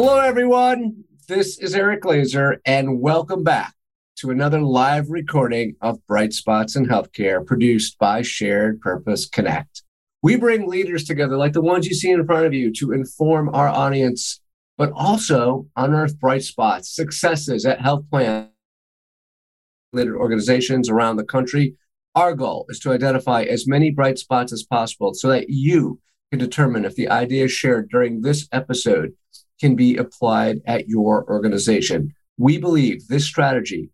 Hello, everyone. This is Eric Glazer, and welcome back to another live recording of Bright Spots in Healthcare produced by Shared Purpose Connect. We bring leaders together like the ones you see in front of you to inform our audience, but also unearth bright spots, successes at health plan related organizations around the country. Our goal is to identify as many bright spots as possible so that you can determine if the ideas shared during this episode can be applied at your organization. We believe this strategy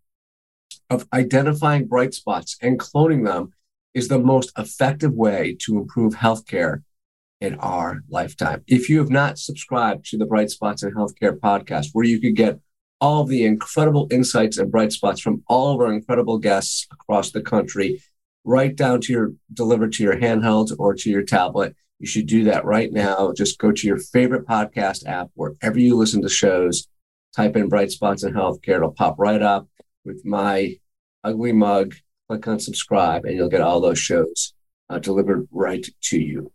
of identifying bright spots and cloning them is the most effective way to improve healthcare in our lifetime. If you have not subscribed to the Bright Spots in Healthcare podcast, where you could get all the incredible insights and bright spots from all of our incredible guests across the country, right down to your delivered to your handheld or to your tablet, you should do that right now. Just go to your favorite podcast app, wherever you listen to shows, type in Bright Spots in Healthcare. It'll pop right up with my ugly mug. Click on subscribe, and you'll get all those shows uh, delivered right to you.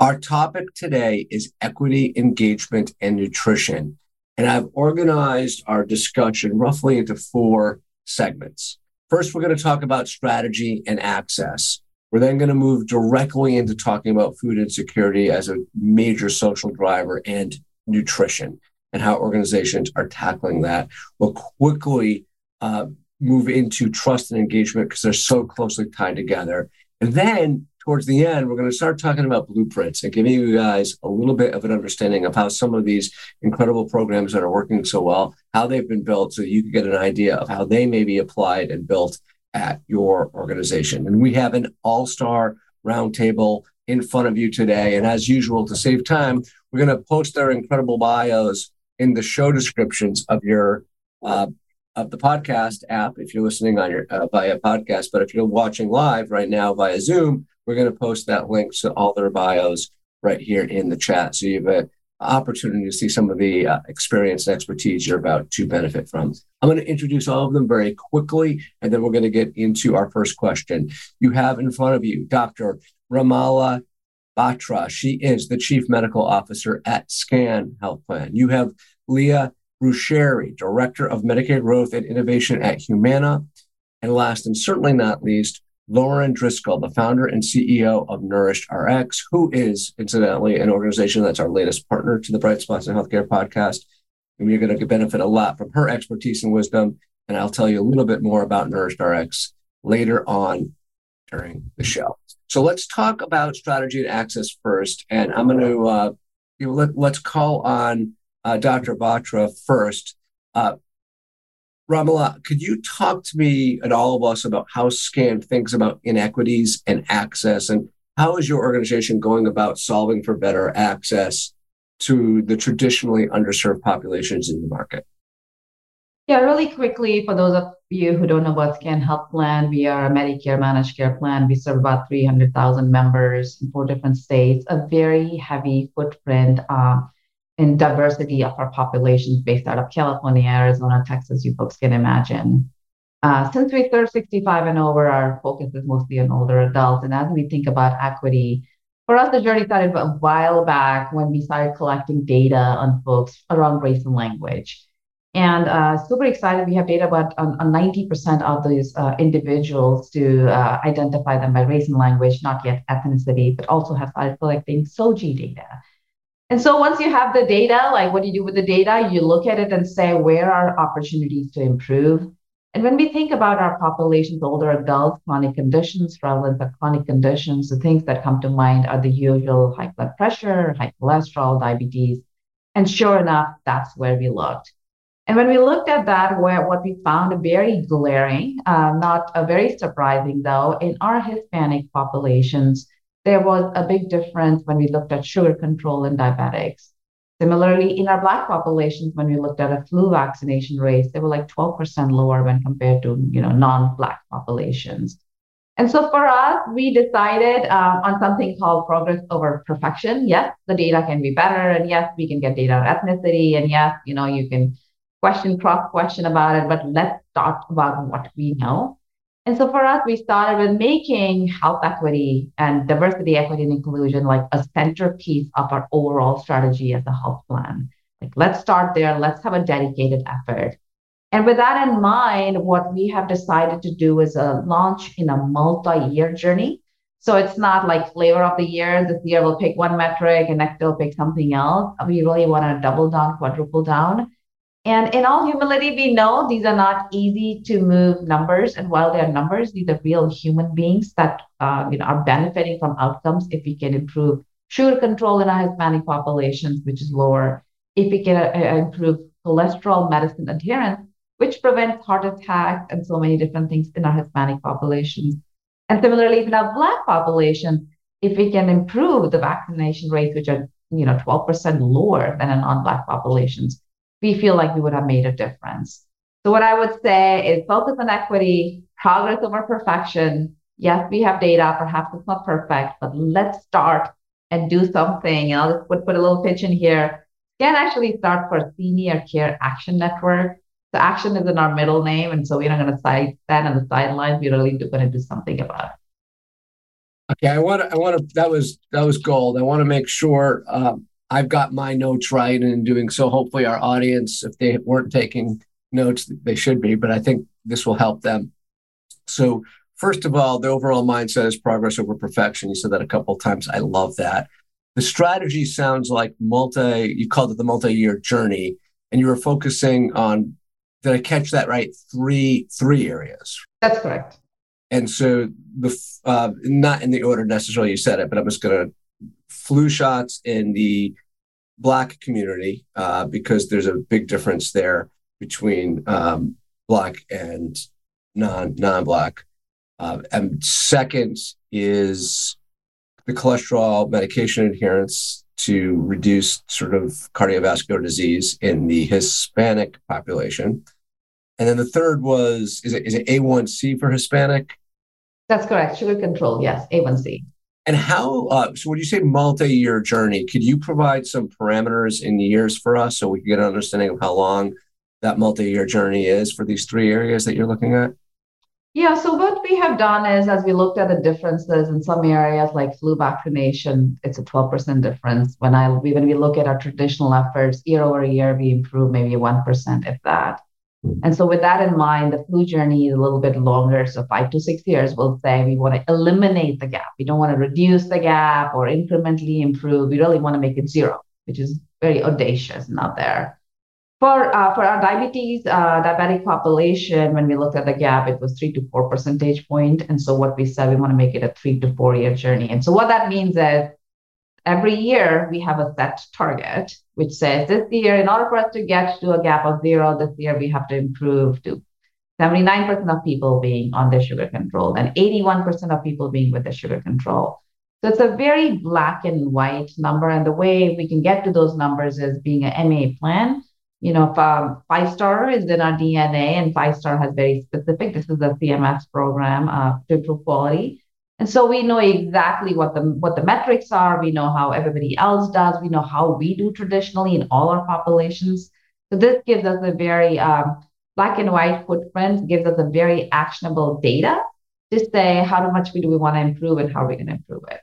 Our topic today is equity, engagement, and nutrition. And I've organized our discussion roughly into four segments. First, we're going to talk about strategy and access. We're then going to move directly into talking about food insecurity as a major social driver and nutrition and how organizations are tackling that. We'll quickly uh, move into trust and engagement because they're so closely tied together. And then towards the end, we're going to start talking about blueprints and giving you guys a little bit of an understanding of how some of these incredible programs that are working so well, how they've been built so you can get an idea of how they may be applied and built at your organization. And we have an all star roundtable in front of you today. And as usual, to save time, we're going to post their incredible bios in the show descriptions of your uh, of the podcast app if you're listening on your uh, via podcast. But if you're watching live right now via Zoom, we're going to post that link to all their bios right here in the chat. So you have a opportunity to see some of the uh, experience and expertise you're about to benefit from. I'm going to introduce all of them very quickly, and then we're going to get into our first question. You have in front of you Dr. Romilla Batra. She is the Chief Medical Officer at SCAN Health Plan. You have Leah Brucchieri, Director of Medicaid Growth and Innovation at Humana. And last and certainly not least, Lauren Driscoll, the founder and CEO of NourishedRx, who is incidentally an organization that's our latest partner to the Bright Spots in Healthcare podcast. And we're going to benefit a lot from her expertise and wisdom. And I'll tell you a little bit more about NourishedRx later on during the show. So let's talk about strategy and access first. And I'm going to, uh, you know, let, let's call on uh, Dr. Batra first. Uh, Romilla, could you talk to me and all of us about how SCAN thinks about inequities and access, and how is your organization going about solving for better access to the traditionally underserved populations in the market? Yeah, really quickly, for those of you who don't know about SCAN Health Plan, we are a Medicare managed care plan. We serve about 300,000 members in four different states, a very heavy footprint. Uh, in diversity of our populations based out of California, Arizona, Texas, you folks can imagine. Uh, since we serve 65 and over, our focus is mostly on older adults. And as we think about equity, for us, the journey started a while back when we started collecting data on folks around race and language. And uh, super excited, we have data about on, on 90% of these uh, individuals to uh, identify them by race and language, not yet ethnicity, but also have started collecting SOGI data. And so once you have the data, like what do you do with the data? You look at it and say, where are opportunities to improve? And when we think about our populations, older adults, chronic conditions, prevalence of chronic conditions, the things that come to mind are the usual high blood pressure, high cholesterol, diabetes. And sure enough, that's where we looked. And when we looked at that, where what we found very glaring, uh, not uh, very surprising though, in our Hispanic populations, there was a big difference when we looked at sugar control in diabetics. Similarly, in our Black populations, when we looked at a flu vaccination rates, they were like 12% lower when compared to you know non-Black populations. And so for us, we decided uh, on something called progress over perfection. Yes, the data can be better, and yes, we can get data on ethnicity, and yes, you know you can question cross question about it. But let's talk about what we know and so for us, we started with making health equity and diversity, equity, and inclusion like a centerpiece of our overall strategy as a health plan. Like, let's start there. Let's have a dedicated effort. And with that in mind, what we have decided to do is a launch in a multi-year journey. So it's not like flavor of the year. This year we'll pick one metric and next we'll pick something else. We really want to double down, quadruple down. And in all humility, we know these are not easy to move numbers. And while they're numbers, these are real human beings that uh, you know are benefiting from outcomes if we can improve sugar control in our Hispanic populations, which is lower. If we can uh, improve cholesterol medicine adherence, which prevents heart attacks and so many different things in our Hispanic populations. And similarly, in our Black population, if we can improve the vaccination rates, which are you know 12% lower than in non-Black populations, we feel like we would have made a difference. So what I would say is focus on equity, progress over perfection. Yes, we have data. Perhaps it's not perfect, but let's start and do something. And I'll just put, a little pitch in here. SCAN actually start for Senior Care Action Network. The action is in our middle name, and so we're not going to stand on the sidelines. We're really going to do something about it. Okay, I want to. I want to. That was that was gold. I want to make sure um, I've got my notes right, and in doing so, hopefully, our audience, if they weren't taking notes, they should be. But I think this will help them. So, first of all, the overall mindset is progress over perfection. You said that a couple of times. I love that. The strategy sounds like multi. You called it the multi-year journey, and you were focusing on. Did I catch that right? Three three areas. That's correct. And so the uh, not in the order necessarily you said it, but I'm just going to flu shots in the black community uh, because there's a big difference there between um, black and non non black. Uh, and second is the cholesterol medication adherence to reduce sort of cardiovascular disease in the Hispanic population. And then the third was is it is it A1C for Hispanic? That's correct. Sugar control, yes, A1C. And how, uh, so when you say multi year journey, could you provide some parameters in years for us so we can get an understanding of how long that multi year journey is for these three areas that you're looking at? Yeah, so what we have done is as we looked at the differences in some areas like flu vaccination, it's a 12% difference. When I when we look at our traditional efforts, year over year, we improve maybe 1% if that. And so, with that in mind, the flu journey is a little bit longer. So, five to six years, we'll say we want to eliminate the gap. We don't want to reduce the gap or incrementally improve. We really want to make it zero, which is very audacious and out there. For, uh, for our diabetes, uh, diabetic population, when we looked at the gap, it was three to four percentage point. And so, what we said, we want to make it a three to four year journey. And so, what that means is every year we have a set target which says this year in order for us to get to a gap of zero this year we have to improve to 79% of people being on the sugar control and 81% of people being with the sugar control. So it's a very black and white number and the way we can get to those numbers is being an ma plan. You know um, five star is in our dna and five star has very specific this is a cms program uh, to improve quality and so we know exactly what the what the metrics are. We know how everybody else does. We know how we do traditionally in all our populations. So this gives us a very um, black and white footprint, gives us a very actionable data to say how much we do we want to improve and how are we going to improve it.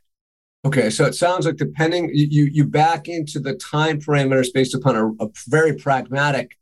Okay, so it sounds like depending you you back into the time parameters based upon a, a very pragmatic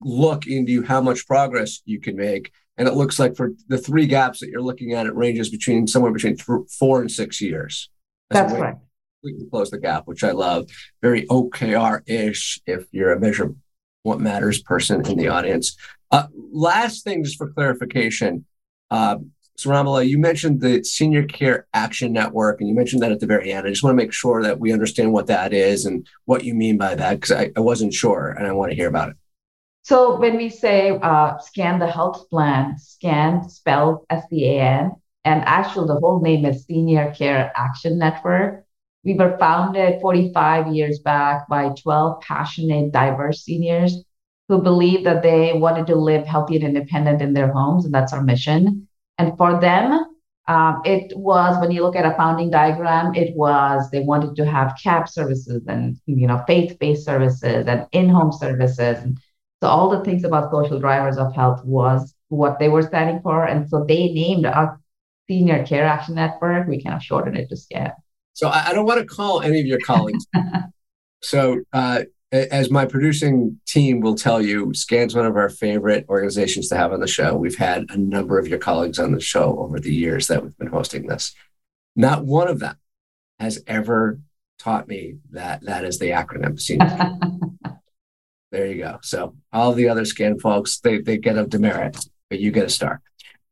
look into how much progress you can make and it looks like for the three gaps that you're looking at, it ranges between somewhere between th- four and six years. That's, right. We can close the gap, which I love. Very OKR ish if you're a measure what matters person in the audience. Uh, last thing, just for clarification. Uh, so, Romilla, you mentioned the Senior Care Action Network, and you mentioned that at the very end. I just want to make sure that we understand what that is and what you mean by that, because I, I wasn't sure and I want to hear about it. So when we say uh, scan the health plan, scan spelled S-C-A-N, and actually the whole name is Senior Care Action Network. We were founded 45 years back by 12 passionate, diverse seniors who believed that they wanted to live healthy and independent in their homes, and that's our mission. And for them, um, it was when you look at a founding diagram, it was they wanted to have CAP services and you know faith-based services and in-home services and so all the things about social drivers of health was what they were standing for. And so they named our Senior Care Action Network. We kind of shortened it to SCAN. So I, I don't want to call any of your colleagues. so uh, as my producing team will tell you, SCAN's one of our favorite organizations to have on the show. We've had a number of your colleagues on the show over the years that we've been hosting this. Not one of them has ever taught me that that is the acronym. there you go. So all the other SCAN folks, they, they get a demerit, but you get a star.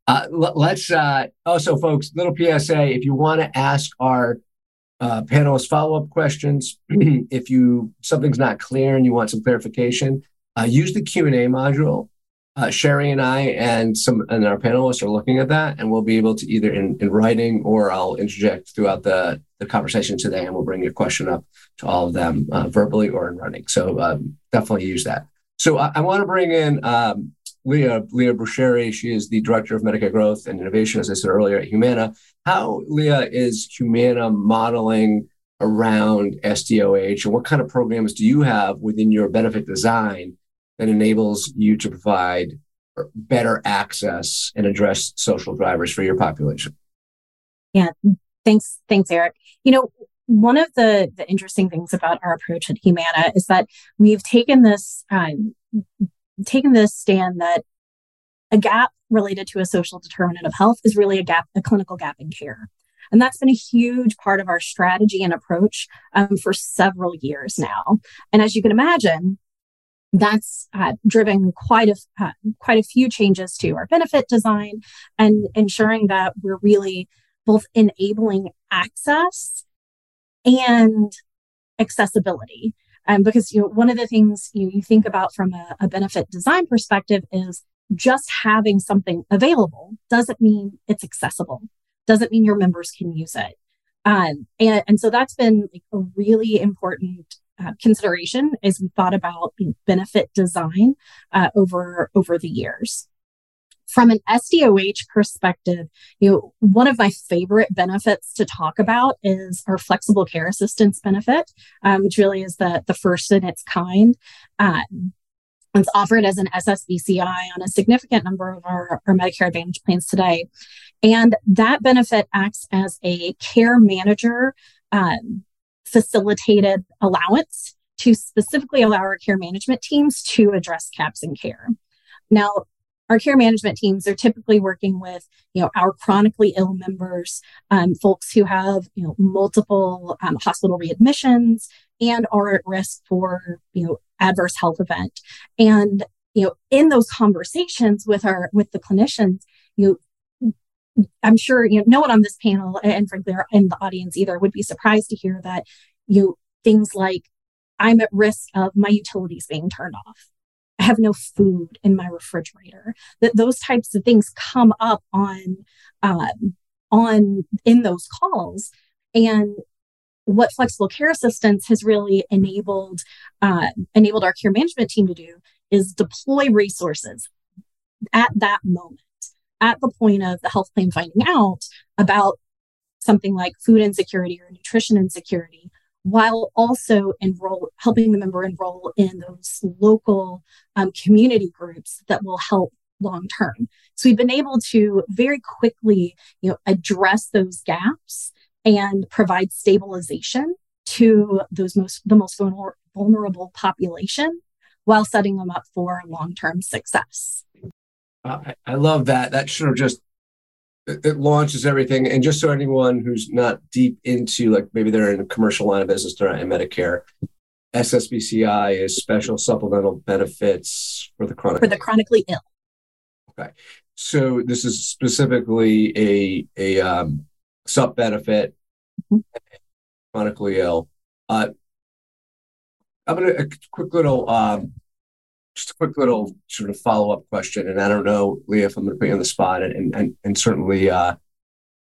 Uh, let's uh, also, folks, little PSA. If you want to ask our uh, panelists follow up questions, if you something's not clear and you want some clarification, uh, use the Q and A module uh, Sherry and I and some and our panelists are looking at that, and we'll be able to either in, in writing or I'll interject throughout the, the conversation today, and we'll bring your question up to all of them uh, verbally or in writing. So um, definitely use that. So I, I want to bring in um, Leah Leah Brucchieri. She is the director of Medicare Growth and Innovation, as I said earlier at Humana. How Leah is Humana modeling around SDOH, and what kind of programs do you have within your benefit design? that enables you to provide better access and address social drivers for your population. Yeah, thanks, thanks, Eric. You know, one of the the interesting things about our approach at Humana is that we've taken this um, taken this stand that a gap related to a social determinant of health is really a gap, a clinical gap in care. And that's been a huge part of our strategy and approach um, for several years now. And as you can imagine, that's uh, driven quite a uh, quite a few changes to our benefit design and ensuring that we're really both enabling access and accessibility um, because you know one of the things you, you think about from a, a benefit design perspective is just having something available doesn't mean it's accessible doesn't mean your members can use it um, and, and so that's been like a really important uh, consideration as we thought about you know, benefit design uh, over over the years. From an SDOH perspective, you know, one of my favorite benefits to talk about is our flexible care assistance benefit, um, which really is the, the first in its kind. Um, it's offered as an SSBCI on a significant number of our, our Medicare Advantage plans today. And that benefit acts as a care manager um, facilitated allowance to specifically allow our care management teams to address gaps in care. Now, our care management teams are typically working with you know our chronically ill members um, folks who have you know multiple um, hospital readmissions and are at risk for you know adverse health event and you know in those conversations with our with the clinicians you I'm sure you know no one on this panel and frankly in the audience either would be surprised to hear that you know, things like I'm at risk of my utilities being turned off. I have no food in my refrigerator. That those types of things come up on um, on in those calls, and what flexible care assistance has really enabled uh, enabled our care management team to do is deploy resources at that moment at the point of the health plan finding out about something like food insecurity or nutrition insecurity, while also enroll, helping the member enroll in those local um, community groups that will help long term. So we've been able to very quickly, you know, address those gaps and provide stabilization to those most the most vulnerable population while setting them up for long-term success. Uh, I love that. That sort of just it launches everything. And just so anyone who's not deep into like maybe they're in a commercial line of business, they're not in Medicare. SSBCI is special supplemental benefits for the chronic for the chronically ill. Okay, so this is specifically a a um, sub benefit mm-hmm. chronically ill. Uh, I'm gonna a quick little um, just a quick little sort of follow up question, and I don't know, Leah, if I'm going to put you on the spot, and and and certainly, uh,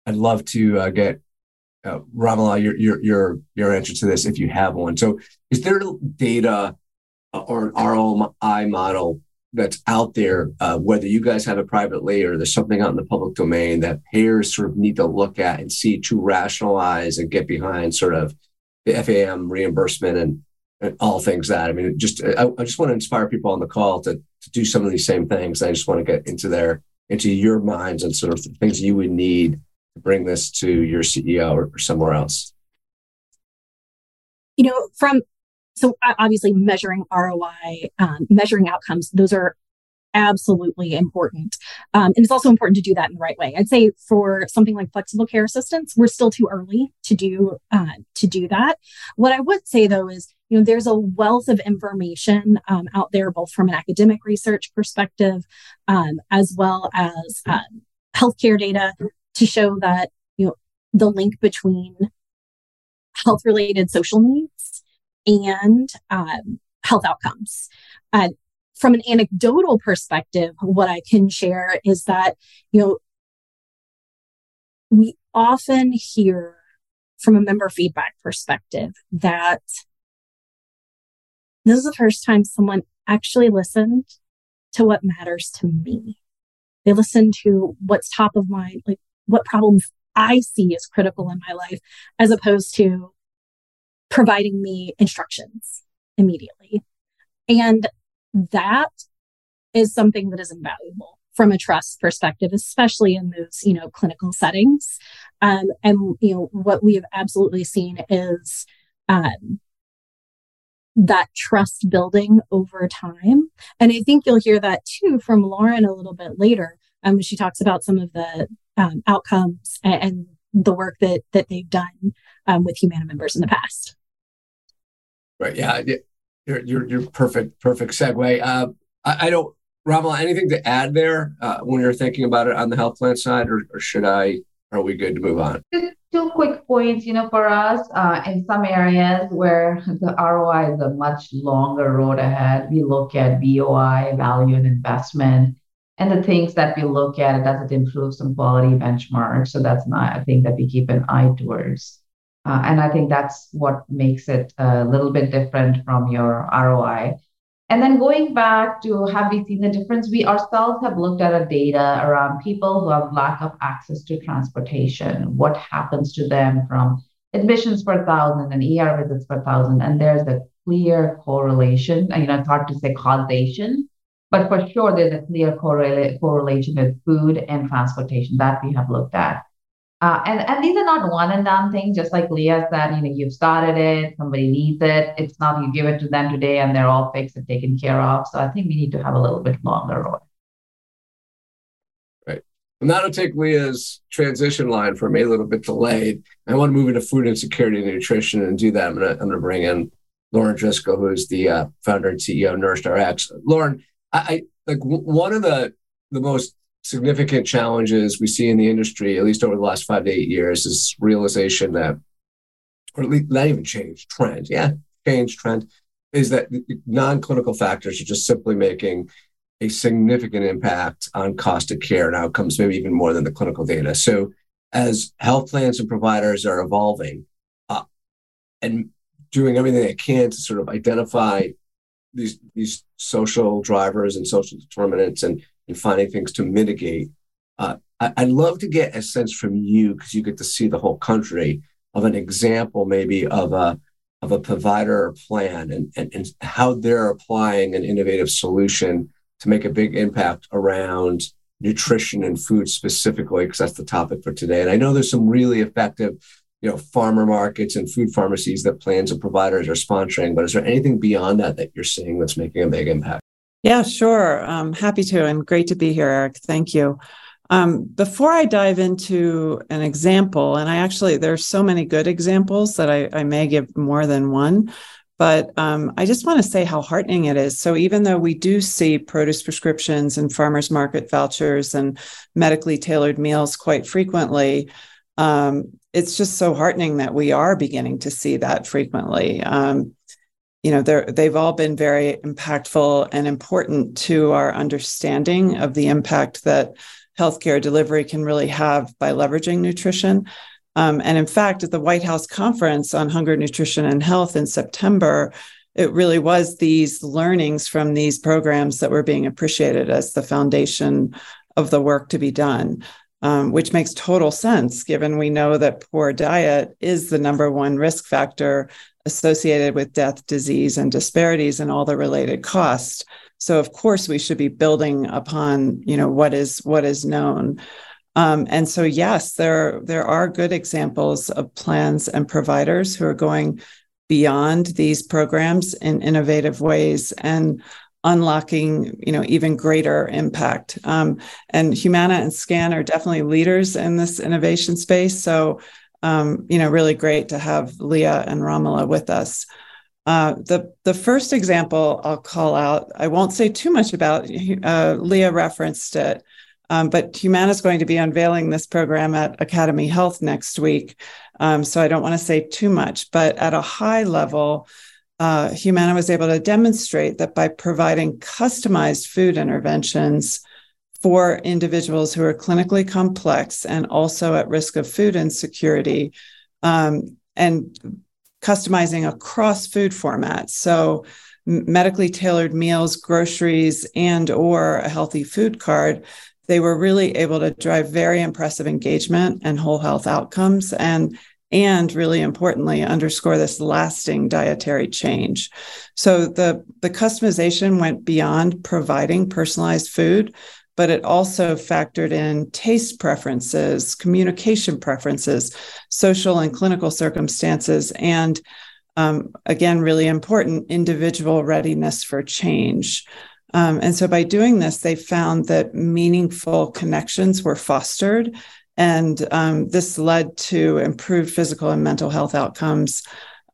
I'd love to uh, get uh, Romilla your your your your answer to this if you have one. So, is there data uh, or an ROI model that's out there, uh, whether you guys have it privately or there's something out in the public domain that payers sort of need to look at and see to rationalize and get behind sort of the FAM reimbursement and all things that. I mean, just I, I, just want to inspire people on the call to, to do some of these same things. I just want to get into their into your minds and sort of things you would need to bring this to your CEO or, or somewhere else. You know, from so obviously measuring ROI, um, measuring outcomes, those are absolutely important. Um, and it's also important to do that in the right way. I'd say for something like flexible care assistance, we're still too early to do uh, to do that. What I would say though is, you know, there's a wealth of information um, out there, both from an academic research perspective, um, as well as um, healthcare data, to show that you know the link between health related social needs and um, health outcomes. Uh, from an anecdotal perspective, what I can share is that, you know, we often hear from a member feedback perspective that this is the first time someone actually listened to what matters to me. They listen to what's top of mind, like what problems I see as critical in my life, as opposed to providing me instructions immediately. And that is something that is invaluable from a trust perspective, especially in those, you know, clinical settings. Um, and, you know, what we have absolutely seen is um, that trust building over time. And I think you'll hear that too from Lauren a little bit later. Um, she talks about some of the um, outcomes and, and, the work that that they've done um, with Humana members in the past. Right. Yeah. You're, you're, you're perfect, perfect segue. Uh, I, I, don't, Romilla, anything to add there uh, when you're thinking about it on the health plan side, or, or should I, are we good to move on? Just two quick points, you know, for us, uh, in some areas where the ROI is a much longer road ahead, we look at VOI, value and investment. And the things that we look at, does it improve some quality benchmarks? So that's not, I think that we keep an eye towards. Uh, and I think that's what makes it a little bit different from your ROI. And then going back to have we seen the difference? We ourselves have looked at a data around people who have lack of access to transportation. What happens to them from admissions per thousand and ER visits per thousand? And there's a clear correlation. You know, it's hard to say causation, but for sure there's a clear correla- correlation with food and transportation that we have looked at. Uh, and, and these are not one and done things, just like Leah said, you know, you've started it, somebody needs it. It's not you give it to them today and they're all fixed and taken care of. So I think we need to have a little bit longer road. Right. And that'll take Leah's transition line for me a little bit delayed. I want to move into food insecurity and nutrition and do that. I'm to, I'm to bring in Lauren Driscoll, who is the uh, founder and CEO of Nourished Lauren, I, I like w- one of the the most significant challenges we see in the industry, at least over the last five to eight years, is realization that, or at least not even change, trend, yeah, change, trend, is that non clinical factors are just simply making a significant impact on cost of care and outcomes, maybe even more than the clinical data. So, as health plans and providers are evolving uh, and doing everything they can to sort of identify these these social drivers and social determinants and and finding things to mitigate. Uh, I, would love to get a sense from you because you get to see the whole country of an example, maybe of a of a provider or plan and, and, and how they're applying an innovative solution to make a big impact around nutrition and food specifically, because that's the topic for today. And I know there's some really effective, you know, farmer markets and food pharmacies that plans and providers are sponsoring. But is there anything beyond that that you're seeing that's making a big impact? Yeah, sure. Um, happy to, and great to be here, Eric. Thank you. Um, before I dive into an example, and I actually, there's so many good examples that I, I may give more than one, but um, I just want to say how heartening it is. So, even though we do see produce prescriptions and farmers market vouchers and medically tailored meals quite frequently, um, it's just so heartening that we are beginning to see that frequently. Um, you know they're they've all been very impactful and important to our understanding of the impact that healthcare delivery can really have by leveraging nutrition. Um, and in fact at the white house conference on hunger nutrition and health in september it really was these learnings from these programs that were being appreciated as the foundation of the work to be done um, which makes total sense given we know that poor diet is the number one risk factor associated with death, disease, and disparities and all the related costs. So of course we should be building upon you know what is what is known. Um, and so yes, there there are good examples of plans and providers who are going beyond these programs in innovative ways and unlocking you know even greater impact um, and humana and scan are definitely leaders in this innovation space so um, you know really great to have leah and romilla with us uh, the the first example I'll call out, I won't say too much about. Uh, Leah referenced it, um, but Humana is going to be unveiling this program at Academy Health next week, um, so I don't want to say too much. But at a high level, uh, Humana was able to demonstrate that by providing customized food interventions for individuals who are clinically complex and also at risk of food insecurity, um, and customizing across food formats. So medically tailored meals, groceries, and or a healthy food card, they were really able to drive very impressive engagement and whole health outcomes and and really importantly underscore this lasting dietary change so the the customization went beyond providing personalized food but it also factored in taste preferences, communication preferences, social and clinical circumstances, and um, again, really important, individual readiness for change. Um, and so by doing this, they found that meaningful connections were fostered. And um, this led to improved physical and mental health outcomes,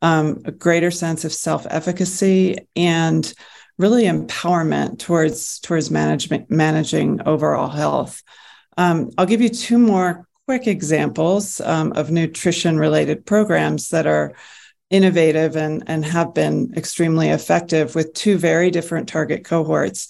um, a greater sense of self efficacy, and really empowerment towards towards management managing overall health. Um, I'll give you two more quick examples um, of nutrition related programs that are innovative and, and have been extremely effective with two very different target cohorts.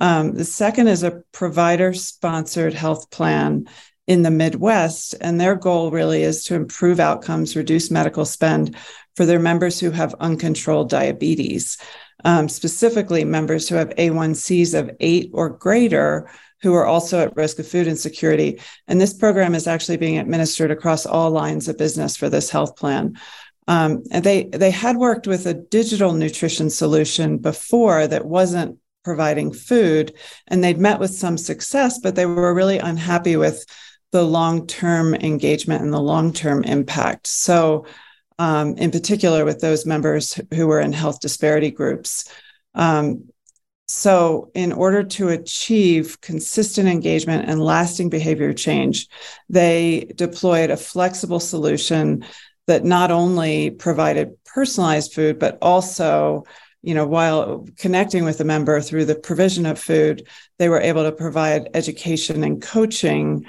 Um, the second is a provider sponsored health plan in the Midwest, and their goal really is to improve outcomes, reduce medical spend for their members who have uncontrolled diabetes um, specifically members who have A1Cs of eight or greater who are also at risk of food insecurity. And this program is actually being administered across all lines of business for this health plan. Um, and they they had worked with a digital nutrition solution before that wasn't providing food, and they'd met with some success, but they were really unhappy with the long term engagement and the long term impact. So um, in particular with those members who were in health disparity groups. Um, so, in order to achieve consistent engagement and lasting behavior change, they deployed a flexible solution that not only provided personalized food, but also you know, while connecting with the member through the provision of food, they were able to provide education and coaching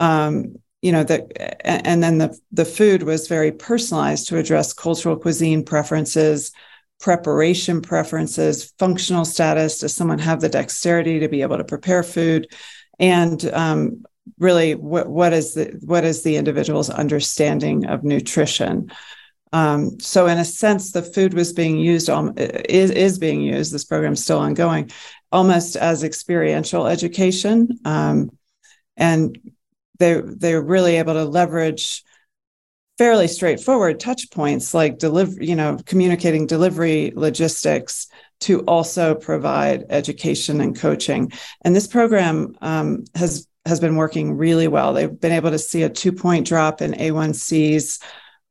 um, you know that and then the the food was very personalized to address cultural cuisine preferences preparation preferences functional status does someone have the dexterity to be able to prepare food? And um, really what, what is the what is the individual's understanding of nutrition? Um, so in a sense the food was being used um, is, is being used this program is still ongoing almost as experiential education um, and they they're really able to leverage fairly straightforward touch points like deliver you know communicating delivery logistics to also provide education and coaching. And this program um, has has been working really well. They've been able to see a two point drop in a1cs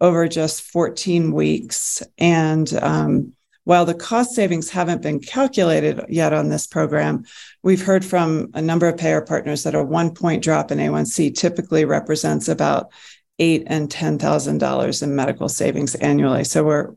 over just 14 weeks. And um, while the cost savings haven't been calculated yet on this program, we've heard from a number of payer partners that a one point drop in A1C typically represents about eight and ten thousand dollars in medical savings annually. So we're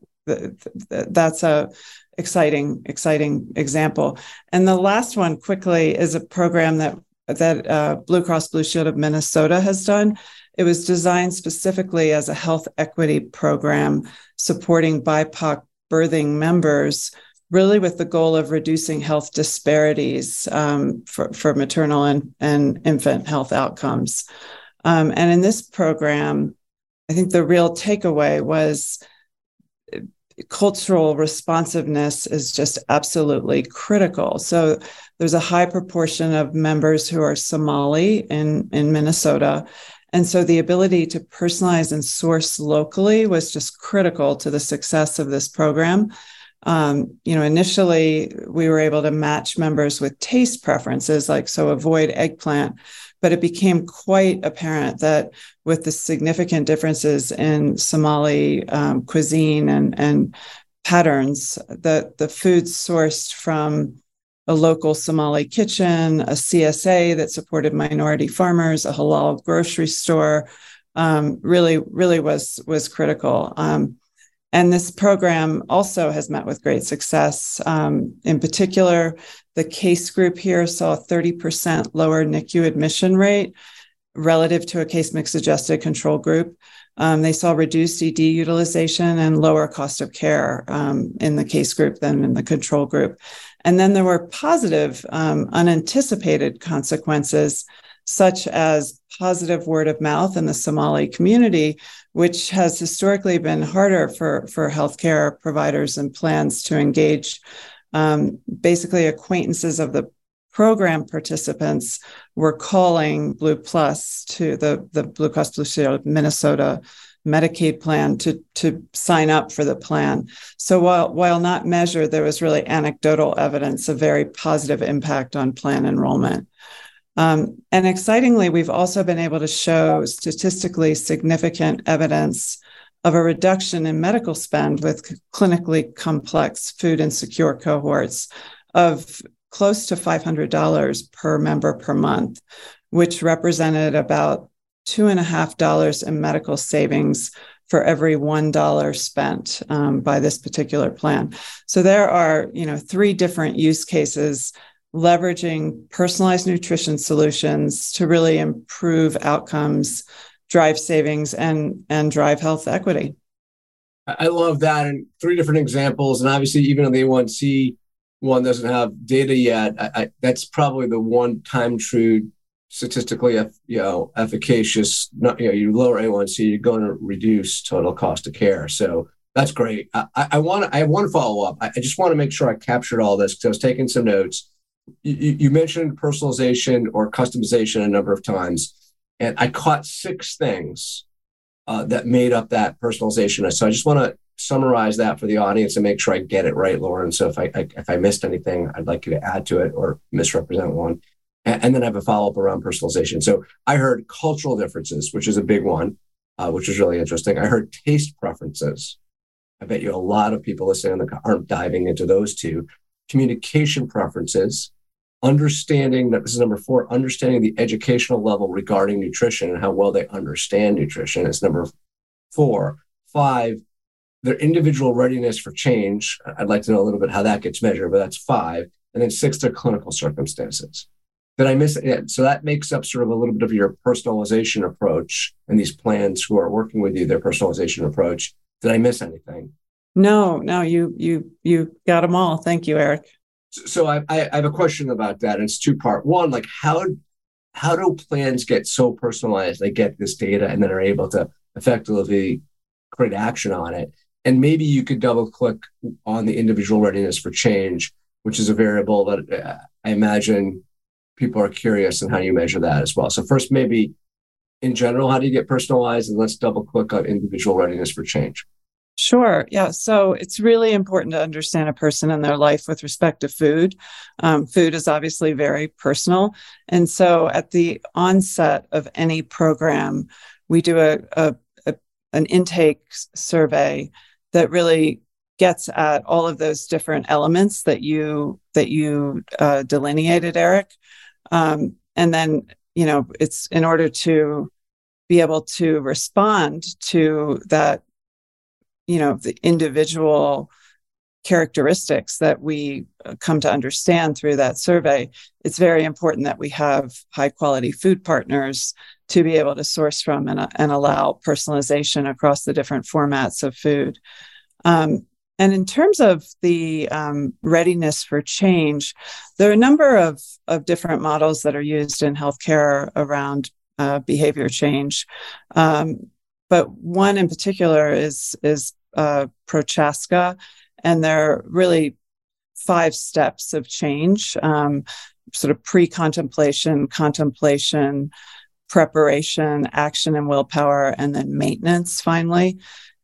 that's a exciting exciting example. And the last one quickly is a program that that uh, Blue Cross Blue Shield of Minnesota has done. It was designed specifically as a health equity program supporting BIPOC birthing members, really with the goal of reducing health disparities um, for, for maternal and, and infant health outcomes. Um, and in this program, I think the real takeaway was cultural responsiveness is just absolutely critical. So there's a high proportion of members who are Somali in, in Minnesota. And so the ability to personalize and source locally was just critical to the success of this program. Um, you know, initially we were able to match members with taste preferences, like so avoid eggplant. but it became quite apparent that with the significant differences in Somali um, cuisine and, and patterns, that the food sourced from a local Somali kitchen, a CSA that supported minority farmers, a halal grocery store, um, really, really was was critical. Um, and this program also has met with great success. Um, in particular, the case group here saw a 30% lower NICU admission rate relative to a case mix adjusted control group. Um, they saw reduced ED utilization and lower cost of care um, in the case group than in the control group. And then there were positive, um, unanticipated consequences, such as positive word of mouth in the Somali community, which has historically been harder for, for healthcare providers and plans to engage. Um, basically, acquaintances of the program participants were calling Blue Plus to the, the Blue Cross Blue Shield of Minnesota Medicaid plan to, to sign up for the plan. So while, while not measured, there was really anecdotal evidence of very positive impact on plan enrollment. Um, and excitingly, we've also been able to show statistically significant evidence of a reduction in medical spend with clinically complex food insecure cohorts of close to $500 per member per month, which represented about two and a half dollars in medical savings for every one dollar spent um, by this particular plan. So there are, you know, three different use cases leveraging personalized nutrition solutions to really improve outcomes, drive savings, and and drive health equity. I love that, and three different examples, and obviously even on the A1C one doesn't have data yet, I, I, that's probably the one time true statistically you know efficacious not you know you lower a1c you're going to reduce total cost of care. So that's great. I, I want to i have one follow-up. I, I just want to make sure i captured all this because i was taking some notes. You, you mentioned personalization or customization a number of times and i caught six things uh, that made up that personalization so i just want to summarize that for the audience and make sure I get it right, Lauren. So if I, I, if I missed anything, I'd like you to add to it or misrepresent one. And, then I have a follow up around personalization. So I heard cultural differences, which is a big one, uh, which is really interesting. I heard taste preferences. I bet you a lot of people listening aren't diving into those two. Communication preferences, understanding that this is number four, understanding the educational level regarding nutrition and how well they understand nutrition is number four. Five, their individual readiness for change. I'd like to know a little bit how that gets measured, but that's five. And then six, their clinical circumstances. Did I miss it? So that makes up sort of a little bit of your personalization approach and these plans who are working with you, their personalization approach. Did I miss anything? No, no, you you you got them all. Thank you, Eric. So I, I have a question about that. It's two part. One, like how how do plans get so personalized? They get this data and then are able to effectively create action on it and maybe you could double click on the individual readiness for change, which is a variable that uh, I imagine people are curious and how you measure that as well. So first, maybe in general, how do you get personalized? And let's double click on individual readiness for change. Sure. Yeah. So it's really important to understand a person and their life with respect to food. Um, food is obviously very personal. And so at the onset of any program, we do a, a, a an intake survey that really gets at all of those different elements that you that you uh, delineated, Eric. Um, and then you know it's in order to be able to respond to that you know the individual characteristics that we uh, come to understand through that survey it's very important that we have high quality food partners to be able to source from and, uh, and allow personalization across the different formats of food. Um, and in terms of the um, readiness for change, there are a number of, of different models that are used in healthcare around uh, behavior change. Um, but one in particular is, is uh, Prochaska, and there are really five steps of change um, sort of pre contemplation, contemplation, preparation, action and willpower, and then maintenance finally.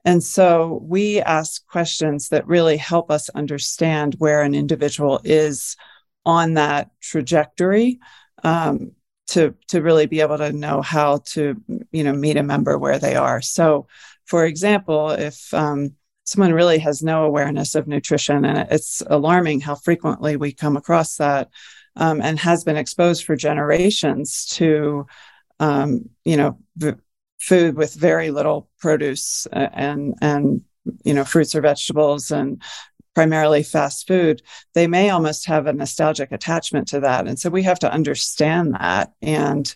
And so we ask questions that really help us understand where an individual is on that trajectory. Um, to to really be able to know how to you know meet a member where they are. So, for example, if um, someone really has no awareness of nutrition, and it's alarming how frequently we come across that, um, and has been exposed for generations to um, you know v- food with very little produce uh, and and you know fruits or vegetables and primarily fast food, they may almost have a nostalgic attachment to that. And so we have to understand that and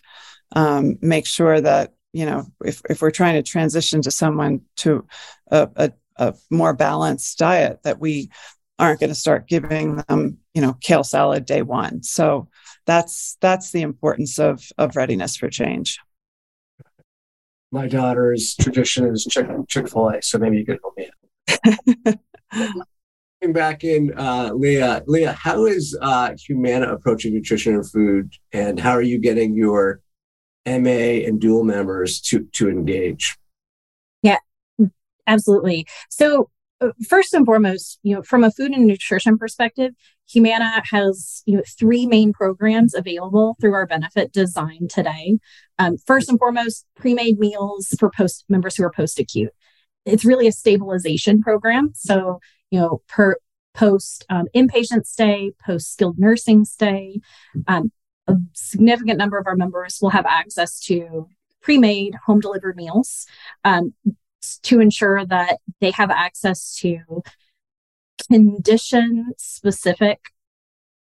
um, make sure that, you know, if, if we're trying to transition to someone to a, a, a more balanced diet, that we aren't going to start giving them, you know, kale salad day one. So that's that's the importance of of readiness for change. My daughter's tradition is Chick Chick Fil A, so maybe you could help me. Out. back in, uh, Leah. Leah, how is uh, Humana approaching nutrition and food, and how are you getting your MA and dual members to to engage? Yeah, absolutely. So first and foremost, you know, from a food and nutrition perspective, Humana has you know three main programs available through our benefit design today. Um, first and foremost, pre-made meals for post members who are post-acute. It's really a stabilization program. So you know, per post um, inpatient stay, post skilled nursing stay. Um, a significant number of our members will have access to pre made home delivered meals um, to ensure that they have access to condition specific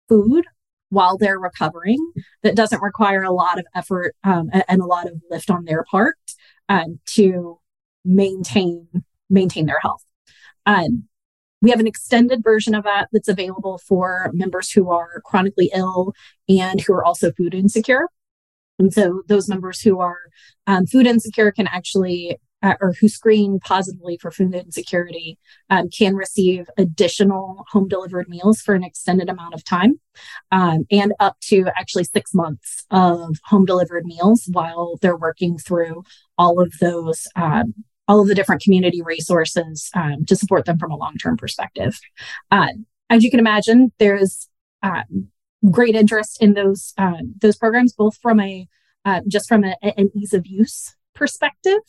food while they're recovering that doesn't require a lot of effort um, and a lot of lift on their part um, to maintain maintain their health. Um, we have an extended version of that that's available for members who are chronically ill and who are also food insecure. And so those members who are um, food insecure can actually, uh, or who screen positively for food insecurity, um, can receive additional home delivered meals for an extended amount of time um, and up to actually six months of home delivered meals while they're working through all of those um, all of the different community resources um, to support them from a long-term perspective. Uh, as you can imagine, there's um, great interest in those uh, those programs, both from a uh, just from a, an ease of use perspective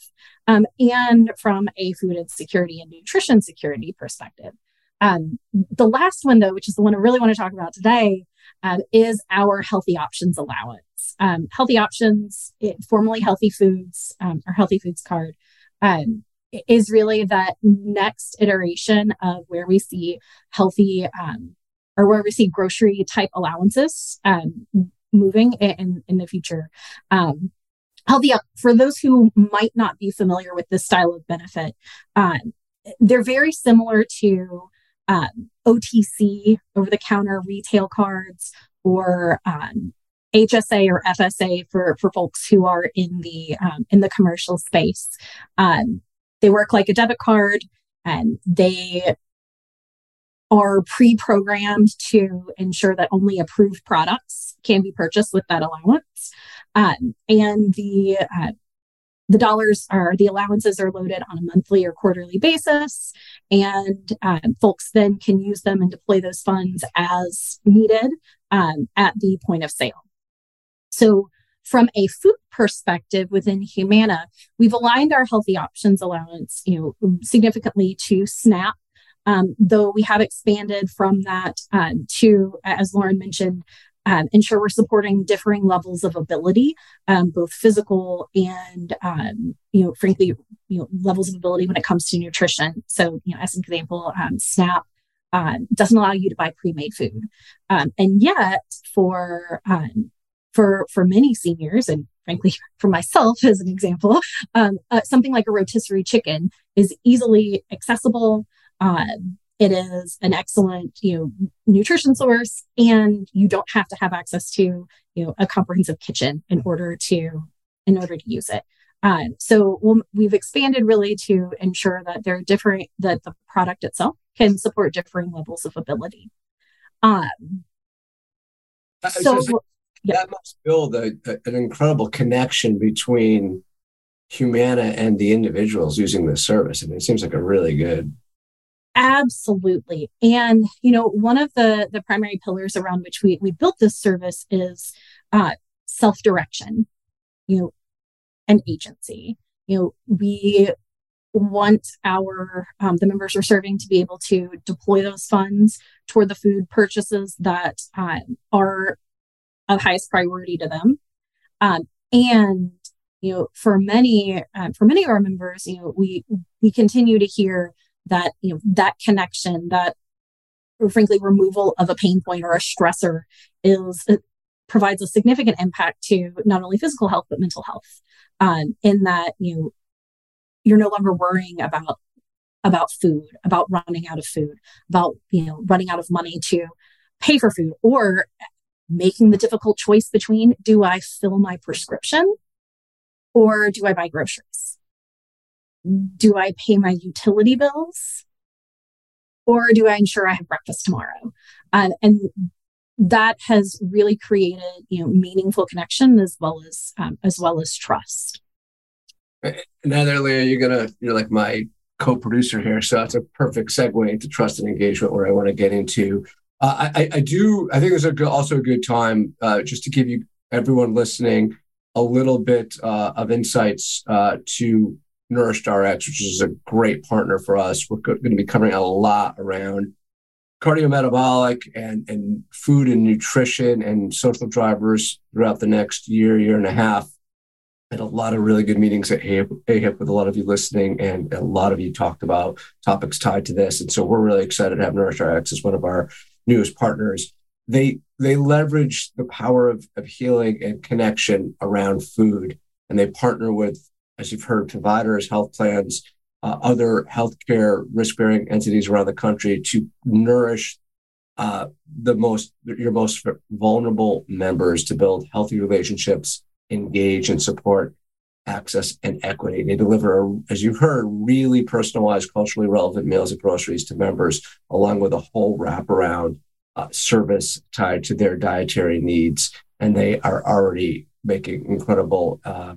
um, and from a food insecurity and nutrition security perspective. Um, the last one, though, which is the one I really want to talk about today, um, is our healthy options allowance. Um, healthy options, it, formerly healthy foods, um, or healthy foods card, um, is really that next iteration of where we see healthy or where we see grocery type allowances moving in, in the future. Um, healthy for those who might not be familiar with this style of benefit, um, they're very similar to um, OTC over the counter retail cards or um, HSA or FSA for for folks who are in the um, in the commercial space. Um, they work like a debit card, and they are pre-programmed to ensure that only approved products can be purchased with that allowance. Um, and the uh, the dollars are the allowances are loaded on a monthly or quarterly basis, and um, folks then can use them and deploy those funds as needed um, at the point of sale. So, from a food perspective within Humana, we've aligned our healthy options allowance, you know, significantly to SNAP. Um, though we have expanded from that um, to, as Lauren mentioned, um, ensure we're supporting differing levels of ability, um, both physical and, um, you know, frankly, you know, levels of ability when it comes to nutrition. So, you know, as an example, um, SNAP uh, doesn't allow you to buy pre-made food, um, and yet for um, for for many seniors and frankly for myself as an example um, uh, something like a rotisserie chicken is easily accessible uh, it is an excellent you know nutrition source and you don't have to have access to you know a comprehensive kitchen in order to in order to use it uh, so we'll, we've expanded really to ensure that there are different that the product itself can support differing levels of ability um, so that must build a, a, an incredible connection between Humana and the individuals using this service. I mean, it seems like a really good. Absolutely. And, you know, one of the, the primary pillars around which we, we built this service is uh, self-direction, you know, and agency. You know, we want our um, the members we're serving to be able to deploy those funds toward the food purchases that um, are of highest priority to them um, and you know for many uh, for many of our members you know we we continue to hear that you know that connection that frankly removal of a pain point or a stressor is provides a significant impact to not only physical health but mental health. Um, in that you you're no longer worrying about about food about running out of food about you know running out of money to pay for food or making the difficult choice between do i fill my prescription or do i buy groceries do i pay my utility bills or do i ensure i have breakfast tomorrow uh, and that has really created you know meaningful connection as well as um, as well as trust Another Leah, you're gonna you're like my co-producer here, so that's a perfect segue into trust and engagement, where I want to get into. Uh, I, I do. I think good, also a good time uh, just to give you everyone listening a little bit uh, of insights uh, to NourishedRx, which is a great partner for us. We're going to be covering a lot around cardiometabolic and and food and nutrition and social drivers throughout the next year, year and a half had a lot of really good meetings at AHIP with a lot of you listening, and a lot of you talked about topics tied to this. And so we're really excited to have NourishedRx as one of our newest partners. They they leverage the power of, of healing and connection around food, and they partner with, as you've heard, providers, health plans, uh, other healthcare risk-bearing entities around the country to nourish uh, the most your most vulnerable members to build healthy relationships engage and support access and equity. They deliver, as you've heard, really personalized, culturally relevant meals and groceries to members, along with a whole wraparound uh, service tied to their dietary needs. And they are already making incredible uh,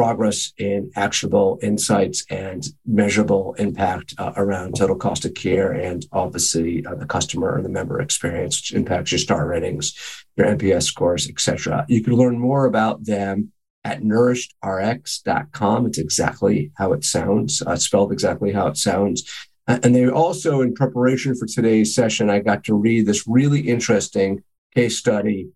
progress in actionable insights and measurable impact uh, around total cost of care and obviously uh, the customer and the member experience, which impacts your star ratings, your NPS scores, etc. You can learn more about them at nourishedrx.com. It's exactly how it sounds, uh, spelled exactly how it sounds. And they also, in preparation for today's session, I got to read this really interesting case study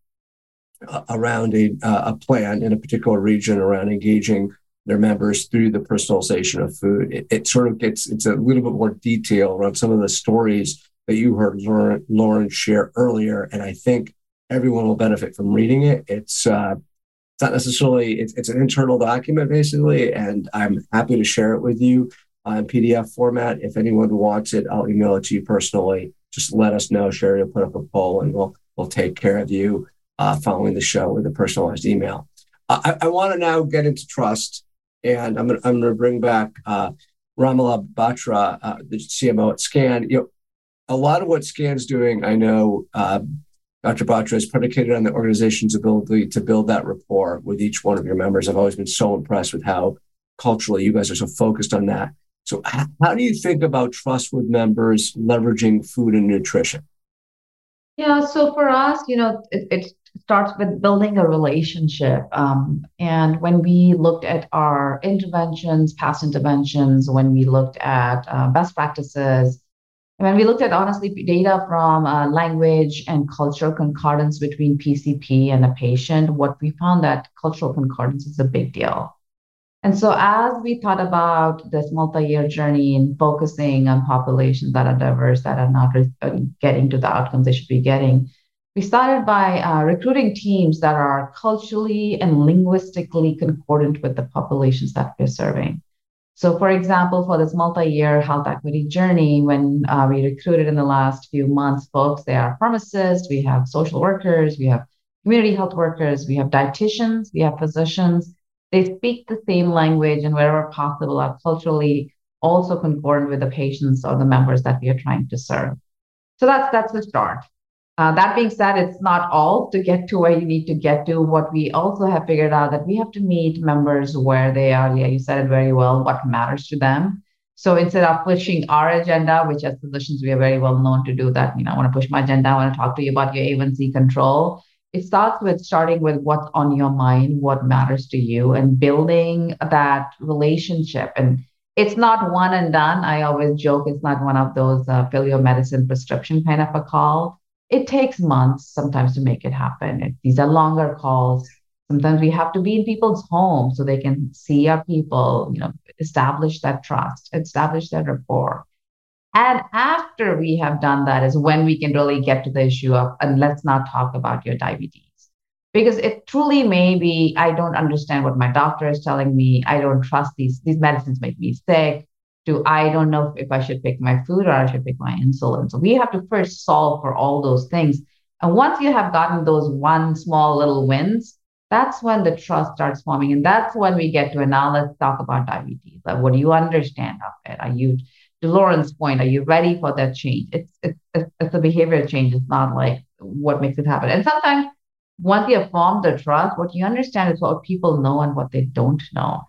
around a, a plan in a particular region around engaging their members through the personalization of food. It, it, sort of gets it's a little bit more detail around some of the stories that you heard Lauren, Lauren share earlier, and I think everyone will benefit from reading it. It's uh, it's not necessarily it's, it's an internal document basically, and I'm happy to share it with you uh, in PDF format. If anyone wants it, I'll email it to you personally. Just let us know. Sherry will put up a poll, and we'll we'll take care of you uh, following the show with a personalized email. I, I want to now get into trust, and I'm going to bring back uh, Romilla Batra, uh, the CMO at SCAN. You know, a lot of what SCAN's doing, I know uh, Dr. Batra is predicated on the organization's ability to build that rapport with each one of your members. I've always been so impressed with how culturally you guys are so focused on that. So, how do you think about trust with members leveraging food and nutrition? Yeah, so for us, you know, it, it starts with building a relationship. Um, and when we looked at our interventions, past interventions, when we looked at uh, best practices, when we looked at honestly data from uh, language and cultural concordance between PCP and a patient, what we found that cultural concordance is a big deal. And so, as we thought about this multi year journey in focusing on populations that are diverse, that are not uh, getting to the outcomes they should be getting, we started by uh, recruiting teams that are culturally and linguistically concordant with the populations that we're serving. So, for example, for this multi year health equity journey, when uh, we recruited in the last few months folks, they are pharmacists, we have social workers, we have community health workers, we have dietitians, we have physicians. They speak the same language and wherever possible are culturally also concordant with the patients or the members that we are trying to serve. So that's that's the start. Uh, that being said, it's not all to get to where you need to get to. What we also have figured out that we have to meet members where they are. Yeah, you said it very well. What matters to them. So instead of pushing our agenda, which as physicians we are very well known to do that, you know, I want to push my agenda. I want to talk to you about your A1C control. it starts with starting with what's on your mind, what matters to you, and building that relationship. And it's not one and done. I always joke it's not one of those uh, your medicine prescription kind of a call. It takes months sometimes to make it happen. It, these are longer calls. Sometimes we have to be in people's homes so they can see our people, you know, establish that trust, establish that rapport. And after we have done that is when we can really get to the issue of, and let's not talk about your diabetes. Because it truly may be, I don't understand what my doctor is telling me. I don't trust these, these medicines make me sick. Do I don't know if, I should pick my food or I should pick my insulin. So we have to first solve for all those things. And once you have gotten those one small little wins, that's when the trust starts forming. And that's when we get to, now let's talk about diabetes. Like, what do you understand of it? Are you to Lauren's point, are you ready for that change? It's it's it's a behavior change. It's not like what makes it happen. And sometimes once you have formed the trust, what you understand is what people know and what they don't know.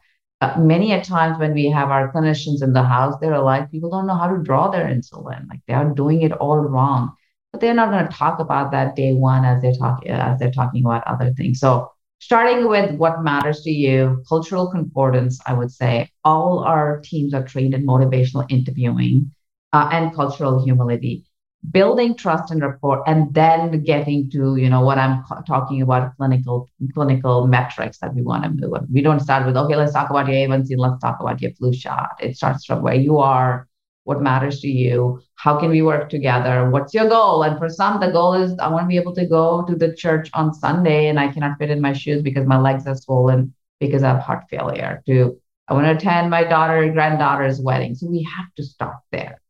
Uh, many a times when we have our clinicians in the house, they're like people don't know how to draw their insulin. Like they are doing it all wrong. But they're not going to talk about that day one as they're talking as they're talking about other things. So starting with what matters to you, cultural concordance, I would say all our teams are trained in motivational interviewing uh, and cultural humility, building trust and rapport, and then getting to you know what I'm talking about clinical clinical metrics that we want to move. We don't start with okay, let's talk about your A1C, let's talk about your flu shot. It starts from where you are what matters to you how can we work together what's your goal and for some the goal is i want to be able to go to the church on sunday and i cannot fit in my shoes because my legs are swollen because i have heart failure to i want to attend my daughter granddaughter's wedding so we have to start there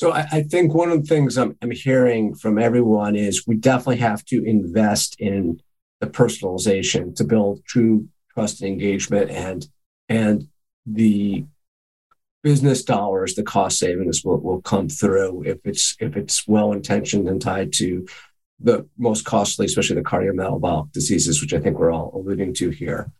so I, I think one of the things I'm, I'm hearing from everyone is we definitely have to invest in the personalization to build true trust and engagement and and the business dollars, the cost savings will, will come through if it's if it's well intentioned and tied to the most costly, especially the cardiometabolic diseases, which I think we're all alluding to here.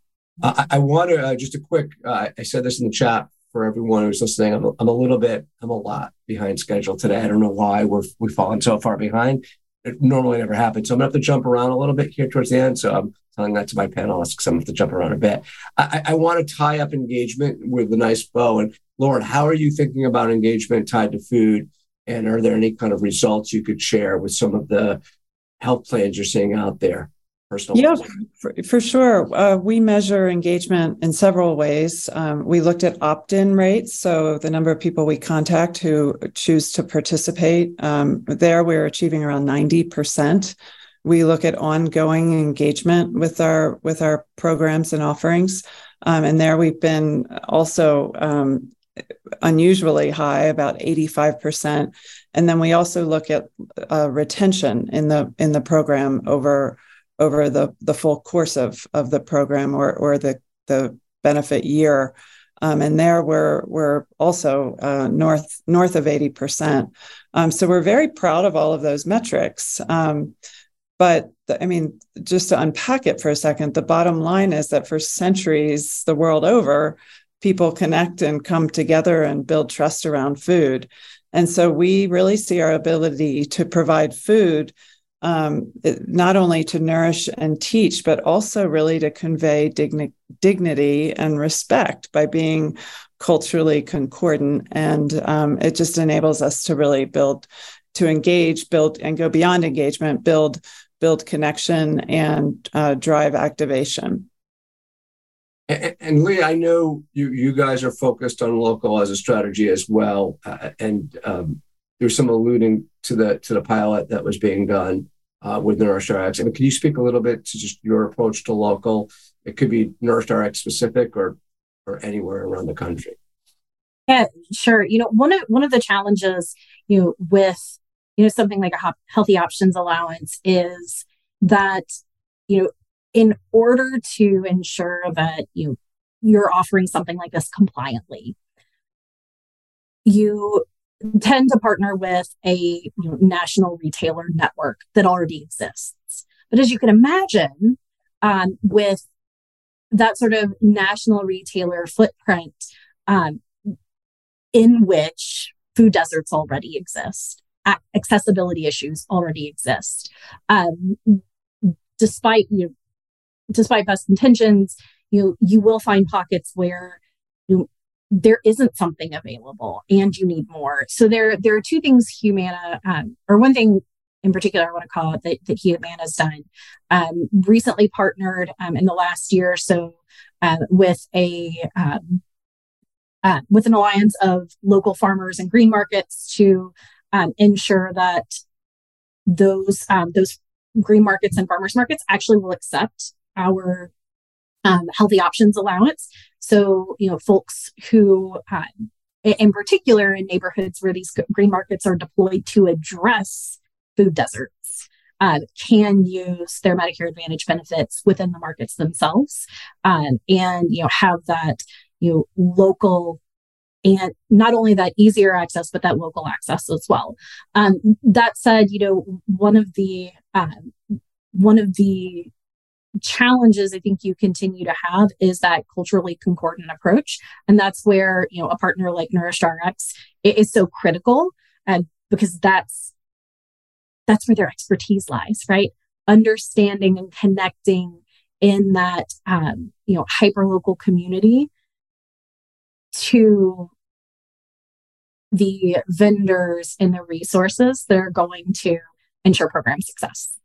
I, I want to uh, just a quick. Uh, I said this in the chat for everyone who's listening. I'm a, I'm a little bit, I'm a lot behind schedule today. I don't know why we're we've fallen so far behind. It normally never happens. So I'm gonna have to jump around a little bit here towards the end. So I'm telling that to my panelists because I'm gonna have to jump around a bit. I, I want to tie up engagement with a nice bow. And Lauren, how are you thinking about engagement tied to food? And are there any kind of results you could share with some of the health plans you're seeing out there? Personal yeah, for, for, sure. Uh, we measure engagement in several ways. Um, we looked at opt in rates, so the number of people we contact who choose to participate. Um, there, we're achieving around 90%. We look at ongoing engagement with our with our programs and offerings, um, and there we've been also um, unusually high, about 85%. And then we also look at uh, retention in the in the program over over the the full course of of the program or or the the benefit year. Um, and there we're we're also uh, north north of 80%. Um, so we're very proud of all of those metrics. Um, but the, I mean, just to unpack it for a second, the bottom line is that for centuries the world over, people connect and come together and build trust around food. And so we really see our ability to provide food um, not only to nourish and teach, but also really to convey digni- dignity and respect by being culturally concordant. And um, it just enables us to really build, to engage, build, and go beyond engagement, build, build connection and uh, drive activation. And, and, Leah, I know you you guys are focused on local as a strategy as well, uh, and um, there's some alluding to the to the pilot that was being done uh, with NourishedRx. I mean, can you speak a little bit to just your approach to local? It could be NourishedRx specific or or anywhere around the country. Yeah, sure. You know, one of one of the challenges, you know, with you know something like a healthy options allowance is that you know in order to ensure that you you're offering something like this compliantly you tend to partner with a you know, national retailer network that already exists. But as you can imagine um, with that sort of national retailer footprint um, in which food deserts already exist accessibility issues already exist um, despite you know, despite best intentions, you you will find pockets where you there isn't something available and you need more. So there there are two things Humana um, or one thing in particular I want to call it that, that Humana has done. Um, recently partnered um, in the last year or so uh, with a um, uh, with an alliance of local farmers and green markets to um, ensure that those those green markets and farmers markets actually will accept our um, healthy options allowance. So, you know, folks who, uh, in particular, in neighborhoods where these green markets are deployed to address food deserts, uh, can use their Medicare Advantage benefits within the markets themselves, um, and you know have that you know local and not only that easier access but that local access as well. Um, that said you know one of the um, one of the challenges I think you continue to have is that culturally concordant approach. And that's where, you know, a partner like NourishedRx is so critical uh, because that's that's where their expertise lies, right? Understanding and connecting in that um, you know hyper local community to the vendors and the resources that are going to ensure program success.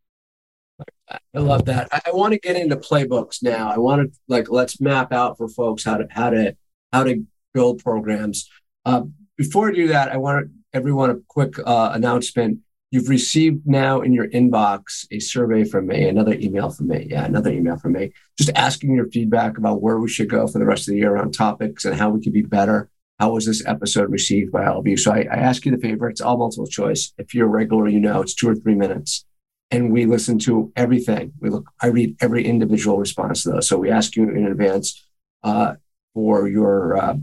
I love that. I, I want to get into playbooks now. I want to like let's map out for folks how to how to how to build programs. Uh, before I do that, I want everyone a quick uh, announcement. You've received now in your inbox a survey from me, another email from me. Yeah, another email from me, just asking your feedback about where we should go for the rest of the year on topics and how we could be better. How was this episode received by all of you? So I, I ask you the favor. It's all multiple choice. If you're a regular, you know it's two or three minutes and we listen to everything. We look, I read every individual response to those. So we ask you in advance uh, for your uh,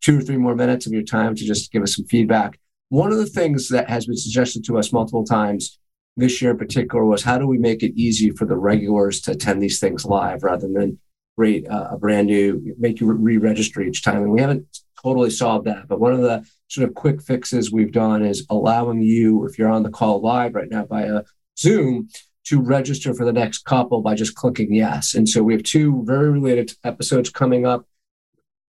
two or three more minutes of your time to just give us some feedback. One of the things that has been suggested to us multiple times this year in particular was how do we make it easy for the regulars to attend these things live rather than create a, a brand new, make you re-register each time. And we haven't totally solved that. But one of the sort of quick fixes we've done is allowing you, if you're on the call live right now by a Zoom to register for the next couple by just clicking yes. And so we have two very related episodes coming up.